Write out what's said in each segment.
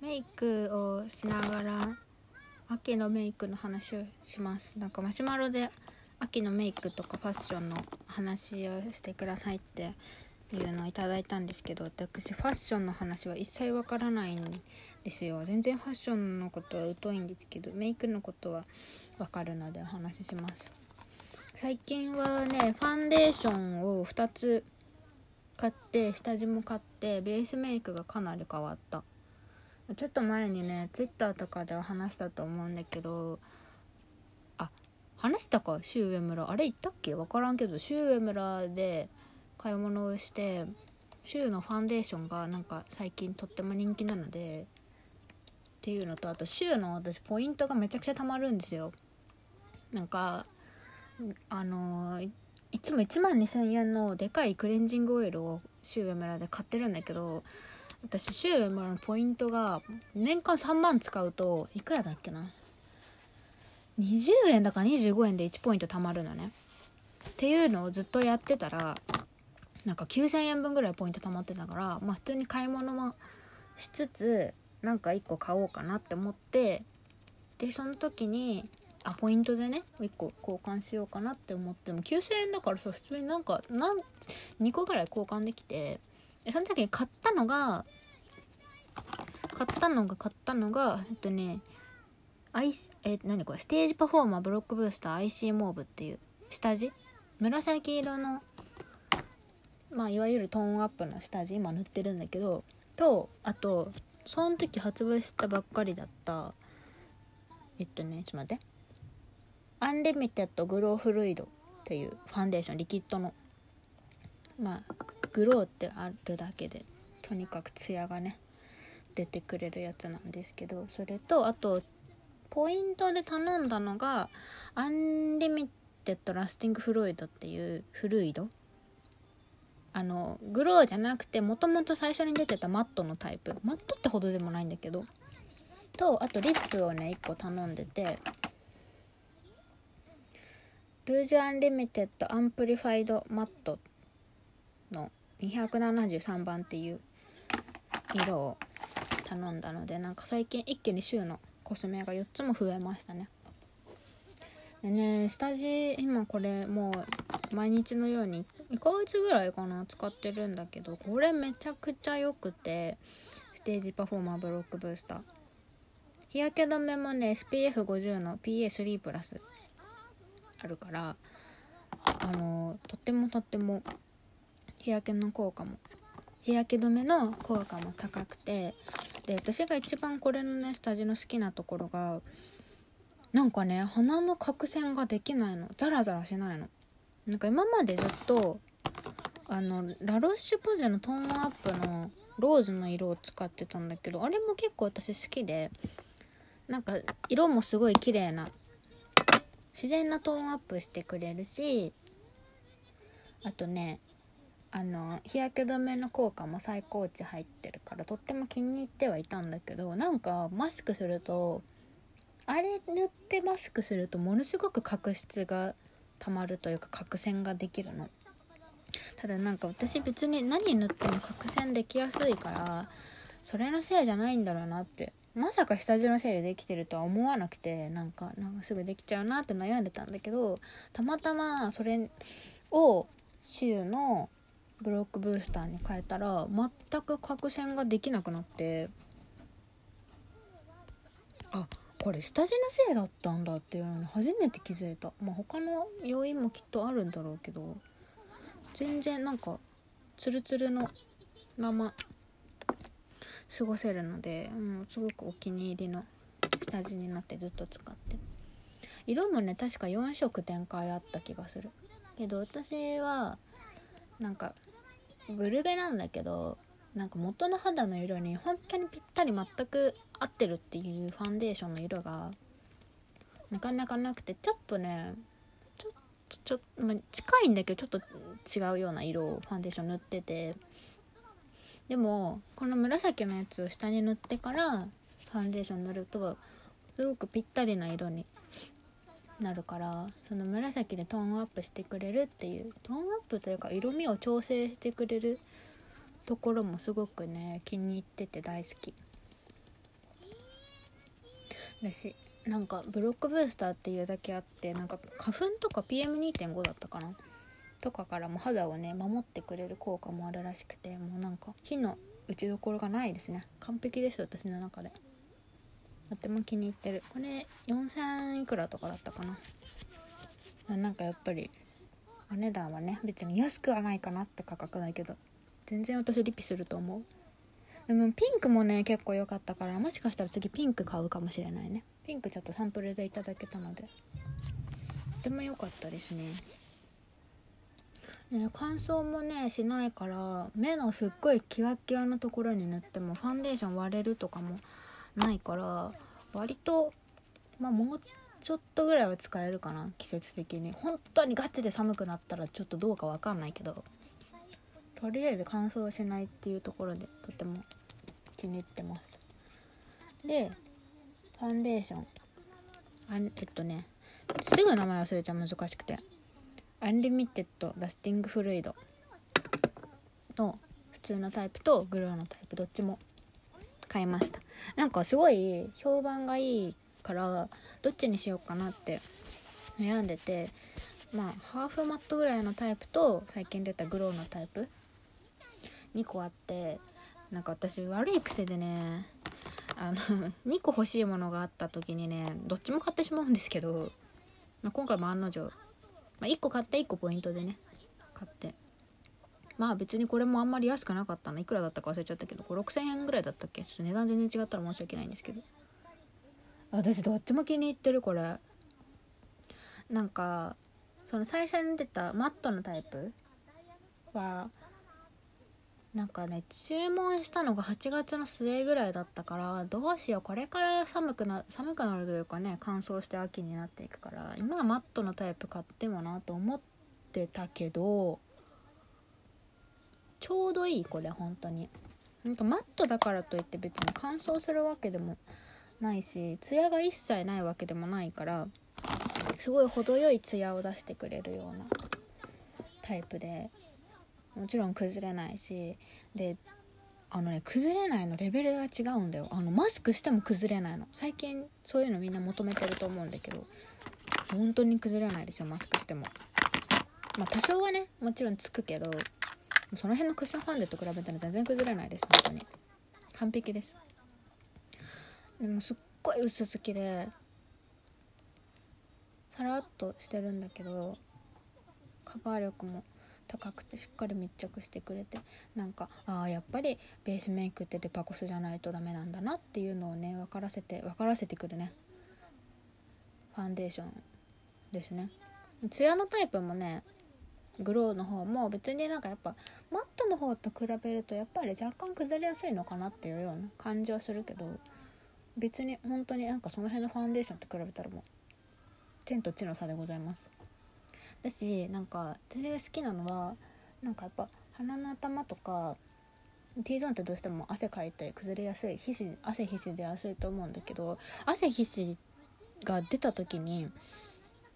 メイクをしながら秋のメイクの話をします。なんかマシュマロで秋のメイクとかファッションの話をしてくださいっていうのをいただいたんですけど私ファッションの話は一切わからないんですよ。全然ファッションのことは疎いんですけどメイクのことはわかるのでお話しします。最近はねファンデーションを2つ買って下地も買ってベースメイクがかなり変わった。ちょっと前にね Twitter とかでは話したと思うんだけどあ話したか？シュウエムラあれ言ったっけ？分からんけどシュウエムラで買い物をしてシュウのファンデーションがなんか最近とっても人気なのでっていうのとあとシュウの私ポイントがめちゃくちゃたまるんですよ。なんかあのいつも1万2000円のでかいクレンジングオイルをシュウエムラで買ってるんだけど私シュウエムラのポイントが年間3万使うといくらだっけな？20円だか25円で1ポイント貯まるのね。っていうのをずっとやってたらなんか9,000円分ぐらいポイント貯まってたからまあ普通に買い物もしつつなんか1個買おうかなって思ってでその時にあポイントでね1個交換しようかなって思っても9,000円だからさ普通になんかなん2個ぐらい交換できてその時に買ったのが買ったのが買ったのがえっとねアイスえ何これステージパフォーマーブロックブースター IC モーブっていう下地？紫色のまあいわゆるトーンアップの下地今塗ってるんだけどとあとその時発売したばっかりだったえっとねちょっと待って。アンリミテッドグローフルイドっていうファンデーションリキッドの。まあグローってあるだけでとにかくツヤがね出てくれるやつなんですけどそれとあとポイントで頼んだのがアンリミテッドラスティングフルイドっていうフルイド。あのグローじゃなくてもともと最初に出てたマットのタイプ。マットってほどでもないんだけど。とあとリップをね1個頼んでて。ルージュアンリミテッドアンプリファイドマットの273番っていう色を頼んだのでなんか最近一気に週のコスメが4つも増えましたね。でね下地今これもう毎日のように1ヶ月ぐらいかな使ってるんだけどこれめちゃくちゃ良くてステージパフォーマーブロックブースター。日焼け止めもね SPF50 の PA3 プラスあるからあのとってもとっても日焼けの効果も。日焼け止めの効果も高くて。で私が一番これのね下地の好きなところがなんかね鼻の角栓ができないの。ザラザラしないの。なんか今までずっとあのラロッシュポゼのトーンアップのローズの色を使ってたんだけどあれも結構私好きでなんか色もすごい綺麗な自然なトーンアップしてくれるしあとねあの日焼け止めの効果も最高値入ってるからとっても気に入ってはいたんだけどなんかマスクするとあれ塗ってマスクするとものすごく角質がたまるというか角栓ができるの。ただなんか私別に何塗っても角栓できやすいからそれのせいじゃないんだろうなってまさか下地のせいでできてるとは思わなくてなんかなんかすぐできちゃうなって悩んでたんだけどたまたまそれを週のブロックブースターに変えたら全く角栓ができなくなって。あこれ下地のせいだったんだっていうのに初めて気づいた。まあ他の要因もきっとあるんだろうけど。全然なんかツルツルのまま過ごせるので、うん、すごくお気に入りの下地になってずっと使って。色もね確か4色展開あった気がする。けど私はなんかブルベなんだけどなんか元の肌の色に本当にぴったり全く合ってるっていうファンデーションの色がなかなかなくてちょっとねちょっとちょっと、まあ、近いんだけどちょっと違うような色をファンデーション塗ってて。でもこの紫のやつを下に塗ってからファンデーション塗るとすごくぴったりな色になるからその紫でトーンアップしてくれるっていうトーンアップというか色味を調整してくれるところもすごくね気に入ってて大好き。だしなんかブロックブースターっていうだけあってなんか花粉とか PM2.5 だったかな？とかからも肌をね守ってくれる効果もあるらしくてもうなんか火の打ちどころがないですね。完璧です私の中で。とても気に入ってる。これ4000いくらとかだったかな。なんかやっぱりお値段はね別に安くはないかなって価格だけど全然私リピすると思う。でもピンクもね結構良かったからもしかしたら次ピンク買うかもしれないね。ピンクちょっとサンプルでいただけたので。とても良かったですね。ね乾燥もねしないから目のすっごいキワキワのところに塗ってもファンデーション割れるとかもないから割とまあもうちょっとぐらいは使えるかな季節的に。本当にガチで寒くなったらちょっとどうかわかんないけどとりあえず乾燥しないっていうところでとても気に入ってます。でファンデーション。あえっとねすぐ名前忘れちゃ難しくてアンリミテッドラスティングフルイドの普通のタイプとグローのタイプどっちも買いました。なんかすごい評判がいいからどっちにしようかなって悩んでてまあハーフマットぐらいのタイプと最近出たグローのタイプ2個あってなんか私悪い癖でねあの 2個欲しいものがあった時にねどっちも買ってしまうんですけど、まあ、今回も案の定、まあ、1個買って1個ポイントでね買ってまあ別にこれもあんまり安くなかったの。いくらだったか忘れちゃったけど5 6 0 0 0円ぐらいだったっけ？ちょっと値段全然違ったら申し訳ないんですけど。私どっちも気に入ってるこれ。なんかその最初に出たマットのタイプ？はなんかね注文したのが8月の末ぐらいだったからどうしようこれから寒くな寒くなるというかね乾燥して秋になっていくから今はマットのタイプ買ってもなと思ってたけどちょうどいいこれ本当に。なんかマットだからといって別に乾燥するわけでもないしツヤが一切ないわけでもないからすごい程よいツヤを出してくれるようなタイプでもちろん崩れないしであのね崩れないのレベルが違うんだよ。あのマスクしても崩れないの。最近そういうのみんな求めてると思うんだけど本当に崩れないですよマスクしても。まあ多少はねもちろんつくけどその辺のクッションファンデと比べたら全然崩れないです本当に。完璧です。でもすっごい薄付きでさらっとしてるんだけどカバー力も高くてしっかり密着してくれてなんかああやっぱりベースメイクってデパコスじゃないとダメなんだなっていうのをね分からせて分からせてくるね。ファンデーションですね。ツヤのタイプもねグローの方も別になんかやっぱマットの方と比べるとやっぱり若干崩れやすいのかなっていうような感じはするけど別に本当になんかその辺のファンデーションと比べたらもう天と地の差でございます。だしなんか私が好きなのはなんかやっぱ鼻の頭とか T ゾーンってどうしても汗かいて崩れやすい皮脂汗皮脂出やすいと思うんだけど汗皮脂が出た時に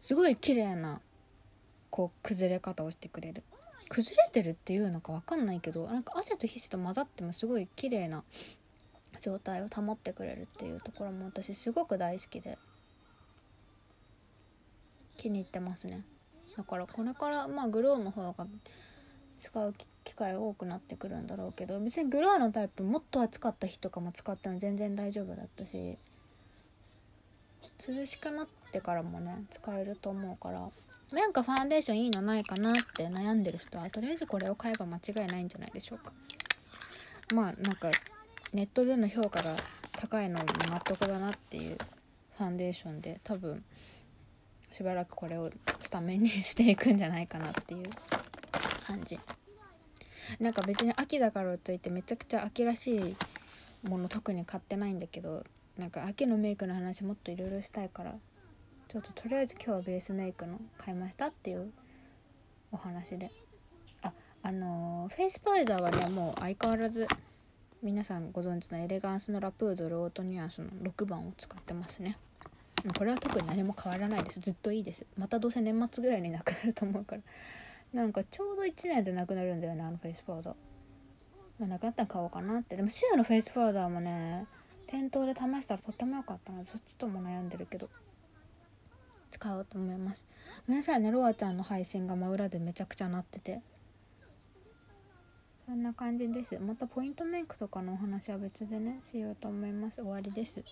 すごい綺麗なこう崩れ方をしてくれる。崩れてるっていうのか分かんないけどなんか汗と皮脂と混ざってもすごい綺麗な状態を保ってくれるっていうところも私すごく大好きで。気に入ってますね。だからこれからまあグローの方が使う機会多くなってくるんだろうけど別にグローのタイプもっと暑かった日とかも使っても全然大丈夫だったし涼しくなってからもね使えると思うから。なんかファンデーションいいのないかなって悩んでる人はとりあえずこれを買えば間違いないんじゃないでしょうか。まあなんかネットでの評価が高いのも納得だなっていうファンデーションで多分しばらくこれをスタメンにしていくんじゃないかなっていう感じ。なんか別に秋だからといってめちゃくちゃ秋らしいもの特に買ってないんだけどなんか秋のメイクの話もっといろいろしたいから。ちょっととりあえず今日はベースメイクの買いましたっていうお話で。ああのー、フェイスパウダーはねもう相変わらず皆さんご存知のエレガンスのラプードルオートニュアンスの6番を使ってますね。これは特に何も変わらないです。ずっといいです。またどうせ年末ぐらいになくなると思うから。なんかちょうど1年でなくなるんだよねあのフェイスパウダー、まあ、なくなったら買おうかなって。でもシアのフェイスパウダーもね店頭で試したらとっても良かったのでそっちとも悩んでるけど。使おうと思います。ごめんなさいねロアちゃんの配信が真裏でめちゃくちゃなってて。そんな感じです。またポイントメイクとかのお話は別でねしようと思います。終わりです。